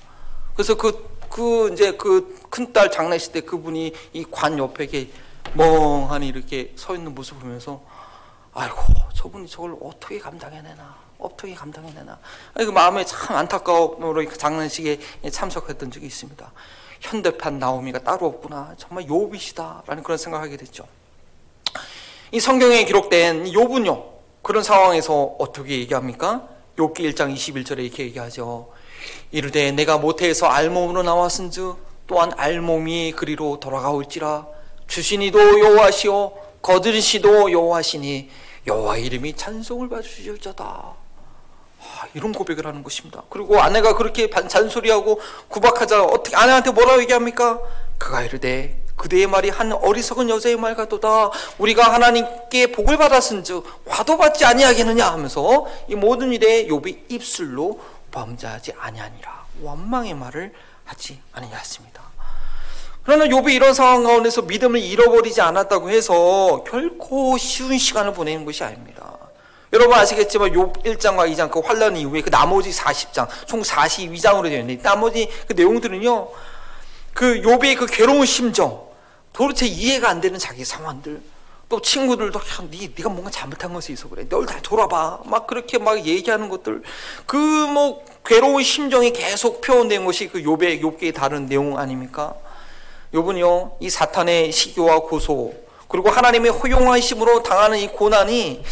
그래서 그, 그 이제 그 큰 딸 장례식 때 그분이 이 관 옆에 멍하니 이렇게 서 있는 모습 보면서 아이고 저분이 저걸 어떻게 감당해내나 어떻게 감당해내나 그 마음에 참 안타까움으로 장난식에 참석했던 적이 있습니다. 현대판 나오미가 따로 없구나 정말 요비시다라는 그런 생각하게 됐죠. 이 성경에 기록된 욥은요 그런 상황에서 어떻게 얘기합니까? 욥기 1장 21절에 이렇게 얘기하죠. 이르되 내가 모태에서 알몸으로 나왔은즉 또한 알몸이 그리로 돌아가올지라 주신이도 여호와시오 거드리시도 여호와시니 여호와 이름이 찬송을 받으실자다. 아, 이런 고백을 하는 것입니다. 그리고 아내가 그렇게 잔소리하고 구박하자 어떻게 아내한테 뭐라고 얘기합니까? 그가 이르되 그대의 말이 한 어리석은 여자의 말 같도다. 우리가 하나님께 복을 받았은즉 화도 받지 아니하겠느냐 하면서 이 모든 일에 욥이 입술로 범죄하지 아니하니라. 원망의 말을 하지 아니하였습니다. 그러나 욥이 이런 상황 가운데서 믿음을 잃어버리지 않았다고 해서 결코 쉬운 시간을 보내는 것이 아닙니다. 여러분 아시겠지만 욥 1장과 2장 그 환란 이후에 그 나머지 40장 총 42장으로 되어 있는데 나머지 그 내용들은요. 그 욥의 그 괴로운 심정 도대체 이해가 안 되는 자기 상황들 또 친구들도 야, 네, 네가 뭔가 잘못한 것이 있어 그래 널 다 돌아봐 막 그렇게 막 얘기하는 것들 그 뭐 괴로운 심정이 계속 표현된 것이 그 욥의 욥기의 다른 내용 아닙니까? 욥은요 이 사탄의 시기와 고소 그리고 하나님의 허용하심으로 당하는 이 고난이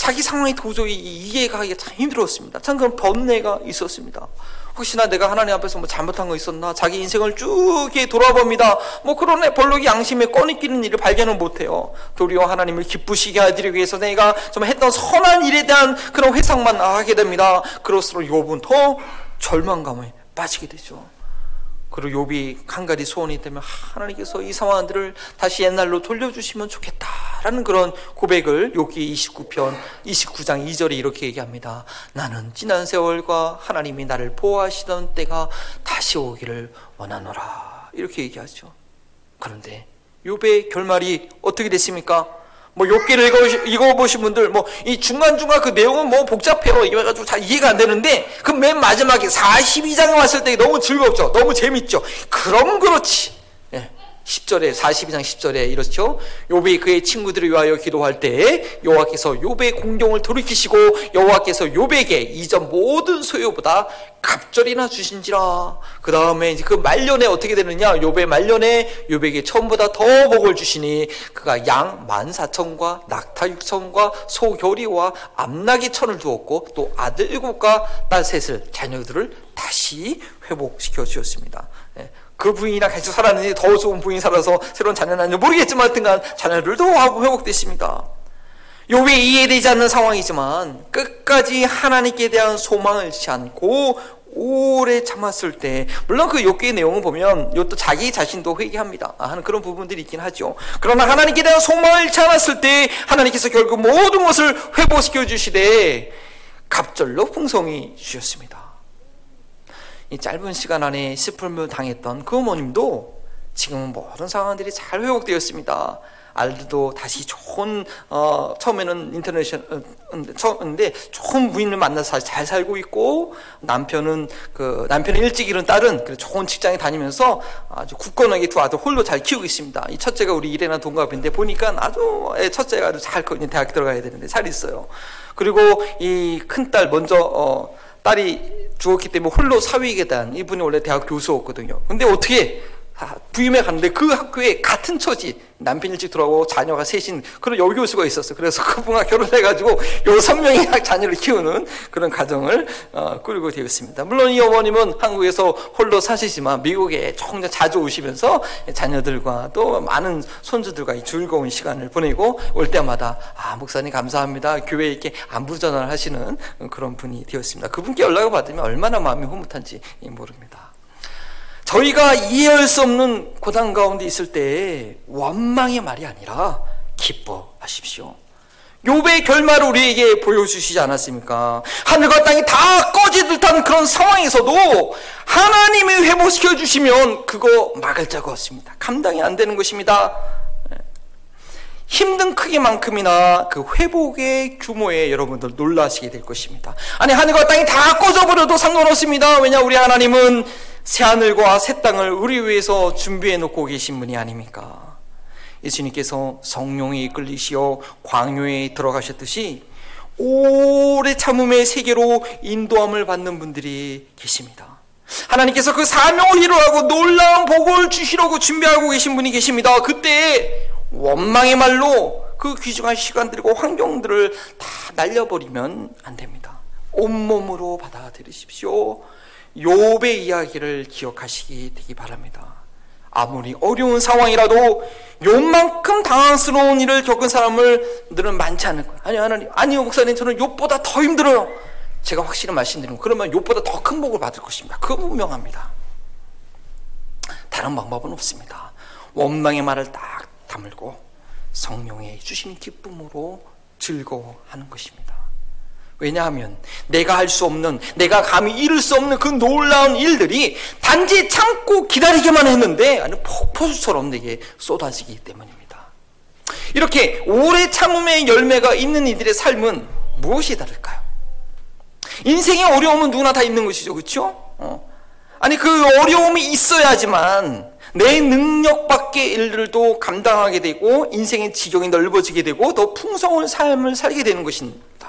자기 상황이 도저히 이해가 하기가 참 힘들었습니다. 참 그런 번뇌가 있었습니다. 혹시나 내가 하나님 앞에서 뭐 잘못한 거 있었나? 자기 인생을 쭉 돌아봅니다. 뭐 그러네 벌록이 양심에 꺼내끼는 일을 발견을 못해요. 도리어 하나님을 기쁘시게 해드리기 위해서 내가 좀 했던 선한 일에 대한 그런 회상만 하게 됩니다. 그럴수록 욥은 더 절망감에 빠지게 되죠. 그리고 욥이 한 가지 소원이 있다면 하나님께서 이 상황들을 다시 옛날로 돌려주시면 좋겠다라는 그런 고백을 욥기 29편 29장 2절에 이렇게 얘기합니다. 나는 지난 세월과 하나님이 나를 보호하시던 때가 다시 오기를 원하노라 이렇게 얘기하죠. 그런데 욥의 결말이 어떻게 됐습니까? 뭐 욕기를 읽어, 읽어보신 분들 뭐 이 중간중간 그 내용은 뭐 복잡해요. 이래가지고 잘 이해가 안 되는데 그 맨 마지막에 42장에 왔을 때 너무 즐겁죠. 너무 재밌죠. 그럼 그렇지. 10절에 42장 10절에 이렇죠. 요비 그의 친구들을 위하여 기도할 때 여호와께서 요배의 공경을 돌이키시고 여호와께서 요배에게 이전 모든 소유보다 갑절이나 주신지라. 그 다음에 그 말년에 어떻게 되느냐? 요배 말년에 요배에게 처음보다 더 복을 주시니 그가 양 만사천과 낙타 육천과 소 교리와 암나기 천을 두었고 또 아들 일곱과 딸 셋을 자녀들을 다시 회복시켜 주었습니다. 예. 그 부인이랑 같이 살았는지 더 좋은 부인이 살아서 새로운 자녀 낳는지 모르겠지만 하여튼간 자녀들도 하고 회복됐습니다. 요게 이해되지 않는 상황이지만 끝까지 하나님께 대한 소망을 잃지 않고 오래 참았을 때 물론 그 욕기의 내용을 보면 이것도 자기 자신도 회개합니다 하는 그런 부분들이 있긴 하죠 그러나 하나님께 대한 소망을 잃지 않았을 때 하나님께서 결국 모든 것을 회복시켜 주시되 갑절로 풍성히 주셨습니다 이 짧은 시간 안에 슬픔을 당했던 그 어머님도 지금은 모든 상황들이 잘 회복되었습니다. 알도 다시 좋은 어, 처음에는 인터내셔널 어, 처음인데 좋은 부인을 만나서 잘 살고 있고 남편은 그 남편이 일찍 잃은 딸은 그 좋은 직장에 다니면서 아주 굳건하게 두 아들 홀로 잘 키우고 있습니다. 이 첫째가 우리 일에나 동갑인데 보니까 아주 예, 첫째가 아주 잘 대학 들어가야 되는데 잘 있어요. 그리고 이 큰 딸 먼저 어, 딸이 죽었기 때문에 홀로 사위계단 이분이 원래 대학 교수였거든요. 근데 어떻게 부임해 갔는데 그 학교에 같은 처지 남편 일찍 들어가고 자녀가 셋인 그런 여교수가 있었어요. 그래서 그분과 결혼해가지고 여섯 명의 자녀를 키우는 그런 가정을 어, 꾸리고 되었습니다. 물론 이 어머님은 한국에서 홀로 사시지만 미국에 조금 자주 오시면서 자녀들과 또 많은 손주들과 즐거운 시간을 보내고 올 때마다 아 목사님 감사합니다. 교회에 이렇게 안부 전화를 하시는 그런 분이 되었습니다. 그분께 연락을 받으면 얼마나 마음이 흐뭇한지 모릅니다. 저희가 이해할 수 없는 고단 가운데 있을 때 원망의 말이 아니라 기뻐하십시오. 요배의 결말을 우리에게 보여주시지 않았습니까? 하늘과 땅이 다 꺼지 듯한 그런 상황에서도 하나님이 회복시켜 주시면 그거 막을 자가 없습니다. 감당이 안 되는 것입니다. 힘든 크기만큼이나 그 회복의 규모에 여러분들 놀라시게 될 것입니다. 아니 하늘과 땅이 다 꺼져버려도 상관없습니다. 왜냐 우리 하나님은 새 하늘과 새 땅을 우리 위해서 준비해 놓고 계신 분이 아닙니까? 예수님께서 성령에 이끌리시어 광야에 들어가셨듯이 오래 참음의 세계로 인도함을 받는 분들이 계십니다. 하나님께서 그 사명을 이루라고 놀라운 복을 주시려고 준비하고 계신 분이 계십니다. 그때 원망의 말로 그 귀중한 시간들과 환경들을 다 날려버리면 안 됩니다. 온몸으로 받아들이십시오. 욥의 이야기를 기억하시기 되기 바랍니다. 아무리 어려운 상황이라도 욕만큼 당황스러운 일을 겪은 사람을 들은 많지 않을 거예요. 아니 하나님, 아니요 목사님 저는 욕보다 더 힘들어요. 제가 확실히 말씀드리면 그러면 욕보다 더 큰 복을 받을 것입니다. 그거 분명합니다. 다른 방법은 없습니다. 원망의 말을 딱 다물고 성령의 주신 기쁨으로 즐거워하는 것입니다. 왜냐하면 내가 할 수 없는, 내가 감히 이룰 수 없는 그 놀라운 일들이 단지 참고 기다리기만 했는데 아니 폭포수처럼 내게 쏟아지기 때문입니다. 이렇게 오래 참음의 열매가 있는 이들의 삶은 무엇이 다를까요? 인생의 어려움은 누구나 다 있는 것이죠, 그렇죠? 어. 아니 그 어려움이 있어야지만 내 능력 밖의 일들도 감당하게 되고 인생의 지경이 넓어지게 되고 더 풍성한 삶을 살게 되는 것입니다.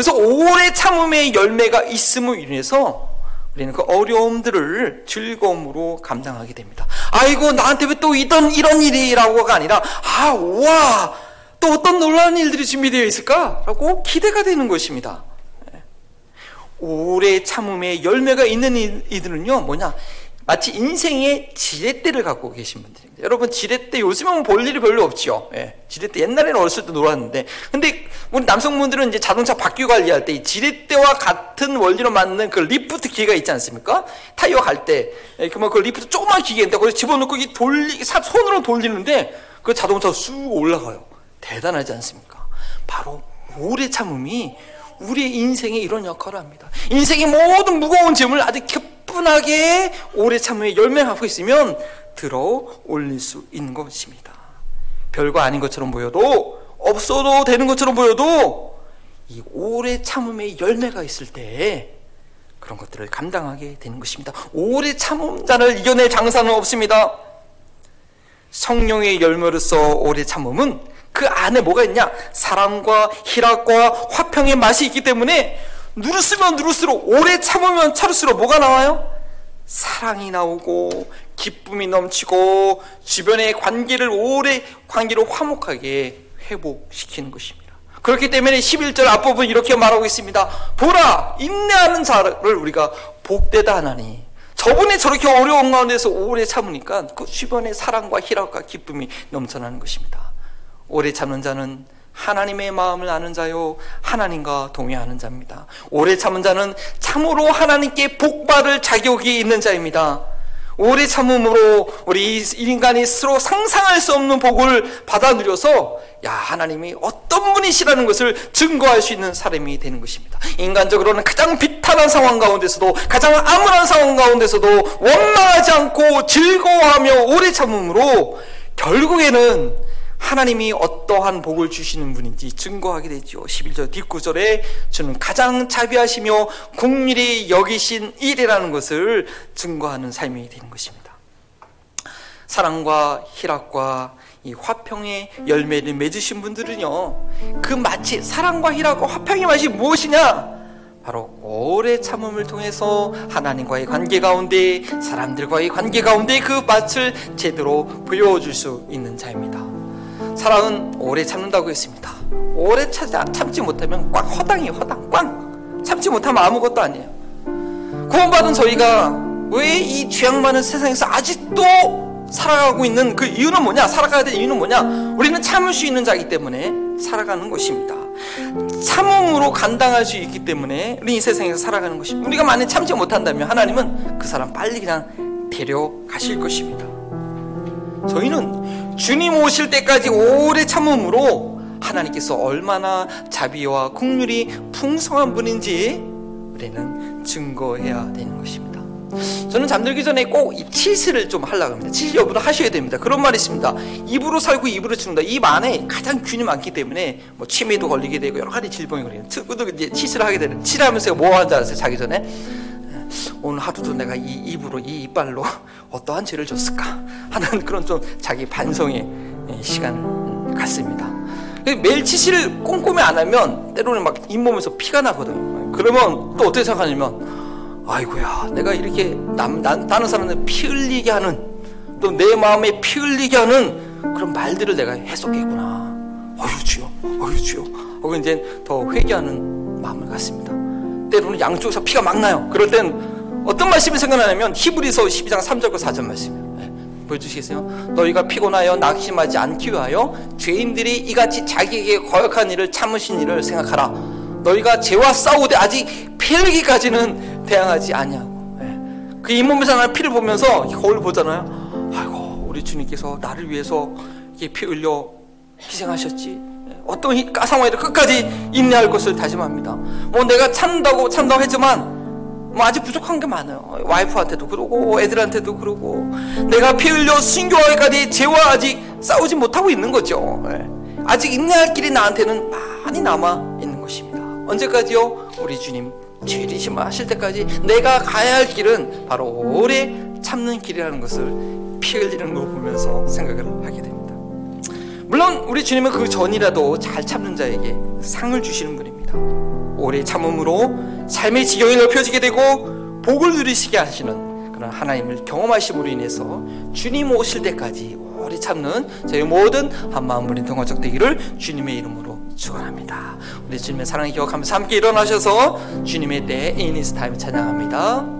그래서 오래 참음의 열매가 있음을 인해서 우리는 그 어려움들을 즐거움으로 감당하게 됩니다. 아이고 나한테 왜 또 이런 이런 일이라고가 아니라 아 와 또 어떤 놀라운 일들이 준비되어 있을까라고 기대가 되는 것입니다. 예. 오래 참음의 열매가 있는 이들은요 뭐냐 마치 인생의 지렛대를 갖고 계신 분들입니다. 여러분 지렛대 요즘은 볼 일이 별로 없죠. 예, 지렛대 옛날에는 어렸을 때 놀았는데, 근데 우리 남성분들은 이제 자동차 바퀴 관리할 때 이 지렛대와 같은 원리로 만든 그 리프트 기계가 있지 않습니까? 타이어 갈 때, 예, 그러면 그 리프트 조그만 기계인데 거기 집어넣고 이 돌리 손으로 돌리는데 그 자동차가 쑥 올라가요. 대단하지 않습니까? 바로 오래 참음이 우리의 인생에 이런 역할을 합니다. 인생의 모든 무거운 짐을 아주 가뿐하게 오래 참음에 열매하고 있으면 들어 올릴 수 있는 것입니다. 별거 아닌 것처럼 보여도 없어도 되는 것처럼 보여도 이 오래 참음의 열매가 있을 때 그런 것들을 감당하게 되는 것입니다. 오래 참음 자를 이겨낼 장사는 없습니다. 성령의 열매로서 오래 참음은 그 안에 뭐가 있냐? 사랑과 희락과 화평의 맛이 있기 때문에 누르스면 누를수록 오래 참으면 참을수록 뭐가 나와요? 사랑이 나오고 기쁨이 넘치고 주변의 관계를 오래 관계를 화목하게 회복시키는 것입니다. 그렇기 때문에 11절 앞부분 이렇게 말하고 있습니다. 보라 인내하는 자를 우리가 복되다 하나니 저분이 저렇게 어려운 가운데서 오래 참으니까 그 주변의 사랑과 희락과 기쁨이 넘쳐나는 것입니다. 오래 참는 자는 하나님의 마음을 아는 자요 하나님과 동의하는 자입니다. 오래 참은 자는 참으로 하나님께 복받을 자격이 있는 자입니다. 오래 참음으로 우리 인간이 스스로 상상할 수 없는 복을 받아 누려서 야 하나님이 어떤 분이시라는 것을 증거할 수 있는 사람이 되는 것입니다. 인간적으로는 가장 비탄한 상황 가운데서도 가장 암울한 상황 가운데서도 원망하지 않고 즐거워하며 오래 참음으로 결국에는 하나님이 어떠한 복을 주시는 분인지 증거하게 되죠. 11절 뒷구절에 저는 가장 자비하시며 국률이 여기신 일이라는 것을 증거하는 삶이 되는 것입니다. 사랑과 희락과 이 화평의 열매를 맺으신 분들은요, 그 마치 사랑과 희락과 화평의 맛이 무엇이냐? 바로 오래 참음을 통해서 하나님과의 관계 가운데, 사람들과의 관계 가운데 그 맛을 제대로 보여줄 수 있는 자입니다. 사랑은 오래 참는다고 했습니다. 오래 참, 참지 못하면 꽉 허당이에요, 허당. 꽝! 참지 못하면 아무것도 아니에요. 구원받은 저희가 왜 이 죄악 많은 세상에서 아직도 살아가고 있는 그 이유는 뭐냐? 살아가야 될 이유는 뭐냐? 우리는 참을 수 있는 자이기 때문에 살아가는 것입니다. 참음으로 감당할 수 있기 때문에 우리 이 세상에서 살아가는 것입니다. 우리가 만약 참지 못한다면 하나님은 그 사람 빨리 그냥 데려가실 것입니다. 저희는 주님 오실 때까지 오래 참음으로 하나님께서 얼마나 자비와 국률이 풍성한 분인지 우리는 증거해야 되는 것입니다. 저는 잠들기 전에 꼭 이 치스를 좀 하려고 합니다. 치스 여부도 하셔야 됩니다. 그런 말이 있습니다. 입으로 살고 입으로 죽는다. 입 안에 가장 균이 많기 때문에 뭐 치매도 걸리게 되고 여러 가지 질병이 걸리는. 특구도 이제 치스를 하게 되는. 치료하면서 뭐 하는 줄 알았어요? 자기 전에 오늘 하루도 내가 이 입으로 이 이빨로 어떠한 죄를 줬을까 하는 그런 좀 자기 반성의 시간 같습니다. 매일 치실을 꼼꼼히 안 하면 때로는 막 잇몸에서 피가 나거든요. 그러면 또 어떻게 생각하냐면 아이고야 내가 이렇게 남, 난, 다른 사람들 피 흘리게 하는 또 내 마음에 피 흘리게 하는 그런 말들을 내가 했었겠구나. 어휴 주여, 어휴 주여. 하고 이제 더 회개하는 마음을 갖습니다. 때로는 양쪽에서 피가 막 나요. 그럴 땐 어떤 말씀이 생각나냐면 히브리서 12장 3절과 4절 말씀이에요. 네. 보여주시겠어요? 너희가 피곤하여 낙심하지 않기 위하여 죄인들이 이같이 자기에게 거역한 일을 참으신 일을 생각하라. 너희가 죄와 싸우되 아직 피 흘기까지는 대항하지 아니하고. 네. 그 잇몸에서 나는 피를 보면서 거울 보잖아요. 아이고 우리 주님께서 나를 위해서 이렇게 피 흘려 희생하셨지. 네. 어떤 까상화이를 끝까지 인내할 것을 다짐합니다. 뭐 내가 찬다고 찬다고 했지만 뭐 아직 부족한 게 많아요. 와이프한테도 그러고 애들한테도 그러고 내가 피 흘려 순교하기까지 죄와 아직 싸우지 못하고 있는 거죠. 예. 아직 인내할 길이 나한테는 많이 남아 있는 것입니다. 언제까지요? 우리 주님 죄리심 하실 때까지 내가 가야 할 길은 바로 오래 참는 길이라는 것을 피 흘리는 걸 보면서 생각을 하게 됩니다. 물론 우리 주님은 그 전이라도 잘 참는 자에게 상을 주시는 분입니다. 오래 참음으로 삶의 지경이 넓혀지게 되고 복을 누리시게 하시는 그런 하나님을 경험하심으로 인해서 주님 오실 때까지 오래 참는 저희 모든 한마음 우린 동화적 되기를 주님의 이름으로 축원합니다. 우리 주님의 사랑을 기억하면서 함께 일어나셔서 주님의 때 In His Time 찬양합니다.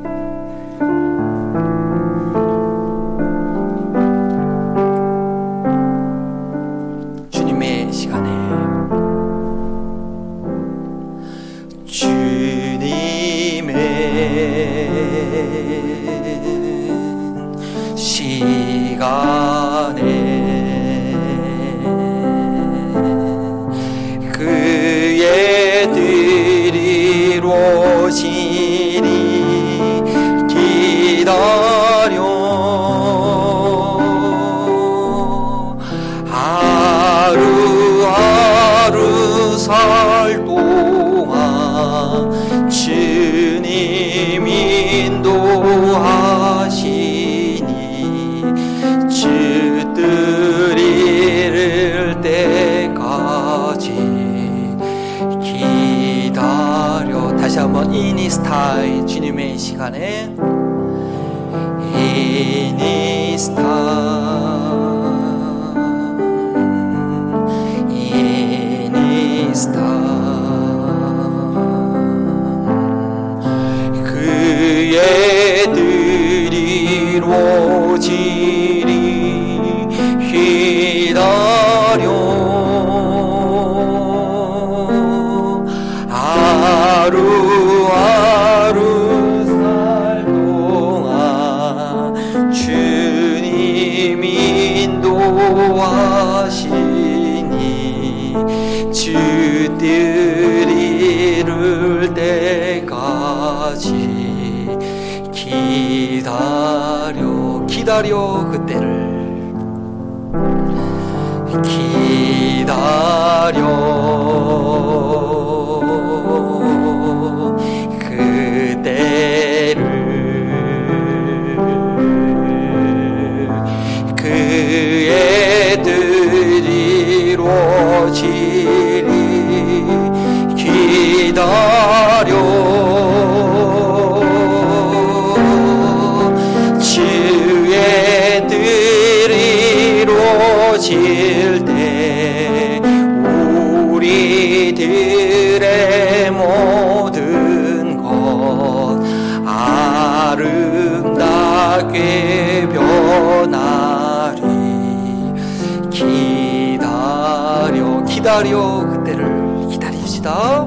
기다려 그때를 기다립시다.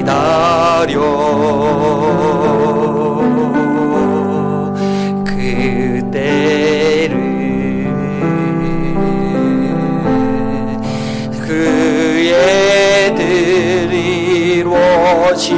기다려 그때를 그의 들이 이루어지리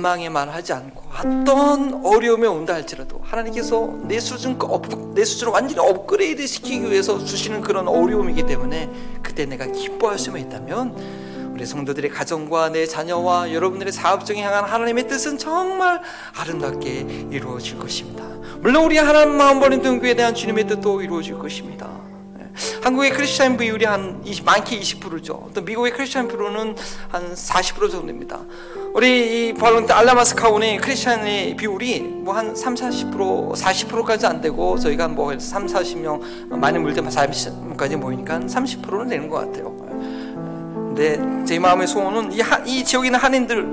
원망의 말 하지 않고 어떤 어려움이 온다 할지라도 하나님께서 내 수준 up, 내 수준을 완전히 업그레이드 시키기 위해서 주시는 그런 어려움이기 때문에 그때 내가 기뻐할 수만 있다면 우리 성도들의 가정과 내 자녀와 여러분들의 사업장에 향한 하나님의 뜻은 정말 아름답게 이루어질 것입니다. 물론 우리 하나님 마음 버린 등교에 대한 주님의 뜻도 이루어질 것입니다. 한국의 크리스천 비율이 한 20, 많게 20%죠. 또 미국의 크리스천 비율은 한 40% 정도입니다. 우리 이 발론트 알라마스 카운의 크리스천의 비율이 뭐 한 3, 40% 40%까지 안 되고 저희가 뭐 3, 40명 많이 물때만 40명까지 모이니까 30%는 되는 것 같아요. 근데 제 마음의 소원은 이, 하, 이 지역에 있는 한인들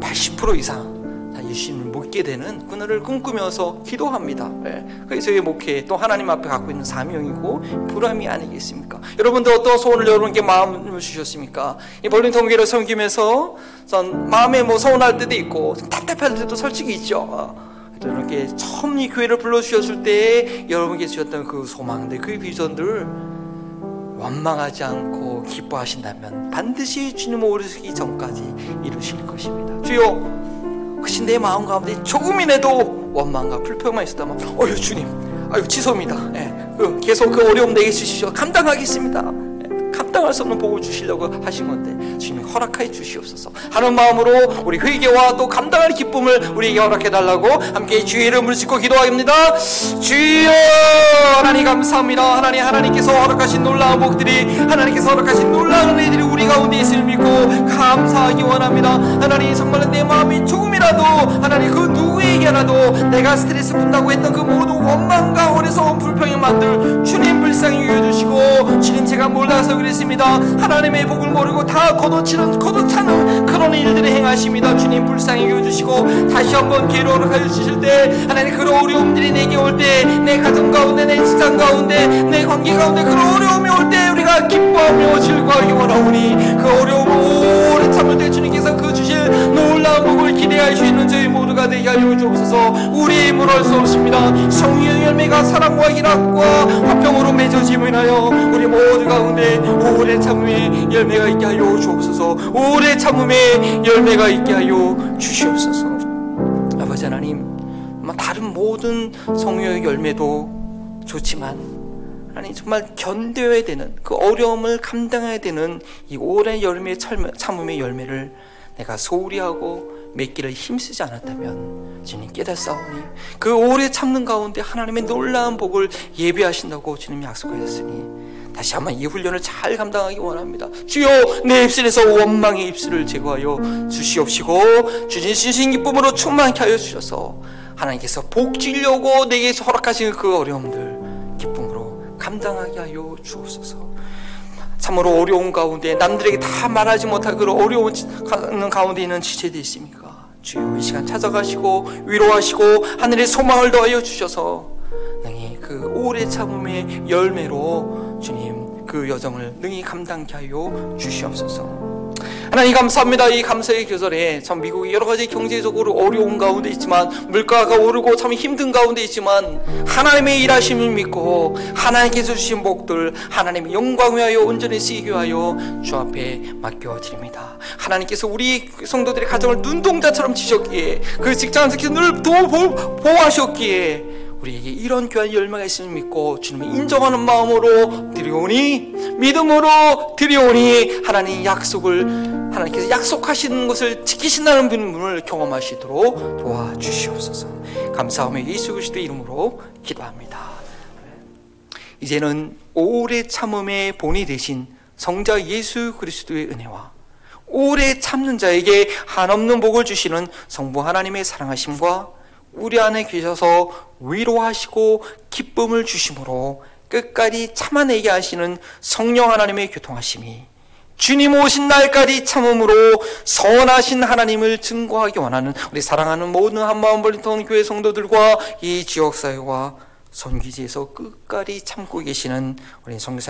80% 이상 예수님 을 묻게 되는 그날을 꿈꾸면서 기도합니다. 예. 그게 저희 목회 또 하나님 앞에 갖고 있는 사명이고 보람이 아니겠습니까? 여러분들 어떤 소원을 여러분께 마음을 주셨습니까? 이 벌린 통계를 섬기면서 전 마음에 뭐 서운할 때도 있고 답답할 때도 솔직히 있죠. 이렇게 처음 이 교회를 불러주셨을 때 여러분께 주셨던 그 소망들, 그 비전들 원망하지 않고 기뻐하신다면 반드시 주님 오르기 전까지 이루실 것입니다. 주여 혹시 내 마음 가운데 조금이라도 원망과 불평만 있었다면 어휴 주님. 아유 죄송합니다. 예, 그 계속 그 어려움 내게 주시오. 감당하겠습니다. 예, 감당할 수 없는 복을 주시려고 하신 건데 주님 허락하여 주시옵소서. 하는 마음으로 우리 회개와 또 감당할 기쁨을 우리에게 허락해 달라고 함께 주의 이름을 짓고 기도합니다. 주여 하나님 감사합니다. 하나님 하나님께서 허락하신 놀라운 복들이 하나님께서 허락하신 놀라운 은혜들이 우리 가운데 있음을 믿고 감사하기 원합니다. 하나님 정말 내 마음이 조금이라도 하나님 그 누구에게라도 내가 스트레스 분다고 했던 그 모든 원망과 어리석은 불평의 만들 몰라서 그랬습니다. 하나님의 복을 모르고 다 걷어치는 걷어차는 그런 일들을 행하십니다. 주님 불쌍히 여겨주시고 다시 한번 기회를 허락하여 주실 때 하나님 그런 어려움들이 내게 올 때 내 가정 가운데 내 직장 가운데 내 관계 가운데 그런 어려움이 올 때 우리가 기뻐하며 즐거워하기 원하오니 그 어려움을 참을 때 주님께서 그 주실 놀라운 복을 기대할 수 있는 저희 모두가 되게 하여 주옵소서. 우리의 힘으로 할 수 없습니다. 성령의 열매가 사랑과 희락과 화평으로 맺어짐을 인하여 우리 모두 가운데 오래 참음의 열매가 있게 하여 주옵소서. 오래 참음의 열매가 있게 하여 주시옵소서. 아버지 하나님 다른 모든 성령의 열매도 좋지만 아니 정말 견뎌야 되는 그 어려움을 감당해야 되는 이 오랜 열매 참음의 열매를 내가 소홀히 하고 맺기를 힘쓰지 않았다면 주님 깨달사오니 그 오래 참는 가운데 하나님의 놀라운 복을 예배하신다고 주님이 약속하셨으니 다시 한번 이 훈련을 잘 감당하기 원합니다. 주여 내 입술에서 원망의 입술을 제거하여 주시옵시고 주님 신신 기쁨으로 충만케 하여 주셔서 하나님께서 복 주려고 내게 허락하신 그 어려움들 감당하게 하여 주옵소서. 참으로 어려운 가운데 남들에게 다 말하지 못할 그런 어려운 가운데 있는 지체들 있습니까? 주여 이 시간 찾아가시고 위로하시고 하늘의 소망을 더하여 주셔서 능히 그 오래 참음의 열매로 주님 그 여정을 능히 감당케 하여 주시옵소서. 하나님 감사합니다. 이 감사의 계절에 참 미국이 여러 가지 경제적으로 어려운 가운데 있지만 물가가 오르고 참 힘든 가운데 있지만 하나님의 일하심을 믿고 하나님께서 주신 복들 하나님의 영광 위하여 온전히 쓰이게 하여 주 앞에 맡겨드립니다. 하나님께서 우리 성도들의 가정을 눈동자처럼 치셨기에 그 직장에서 늘 보호하셨기에 우리에게 이런 귀한 열매가 있음을 믿고 주님을 인정하는 마음으로 드리오니 믿음으로 드리오니 하나님 약속을 하나님께서 약속하시는 것을 지키신다는 분을 경험하시도록 도와주시옵소서. 감사하며 예수 그리스도의 이름으로 기도합니다. 이제는 오래 참음의 본이 되신 성자 예수 그리스도의 은혜와 오래 참는 자에게 한없는 복을 주시는 성부 하나님의 사랑하심과 우리 안에 계셔서 위로하시고 기쁨을 주심으로 끝까지 참아내게 하시는 성령 하나님의 교통하심이 주님 오신 날까지 참음으로 선하신 하나님을 증거하기 원하는 우리 사랑하는 모든 한마음 벌리던 교회 성도들과 이 지역사회와 선기지에서 끝까지 참고 계시는 우리 성교사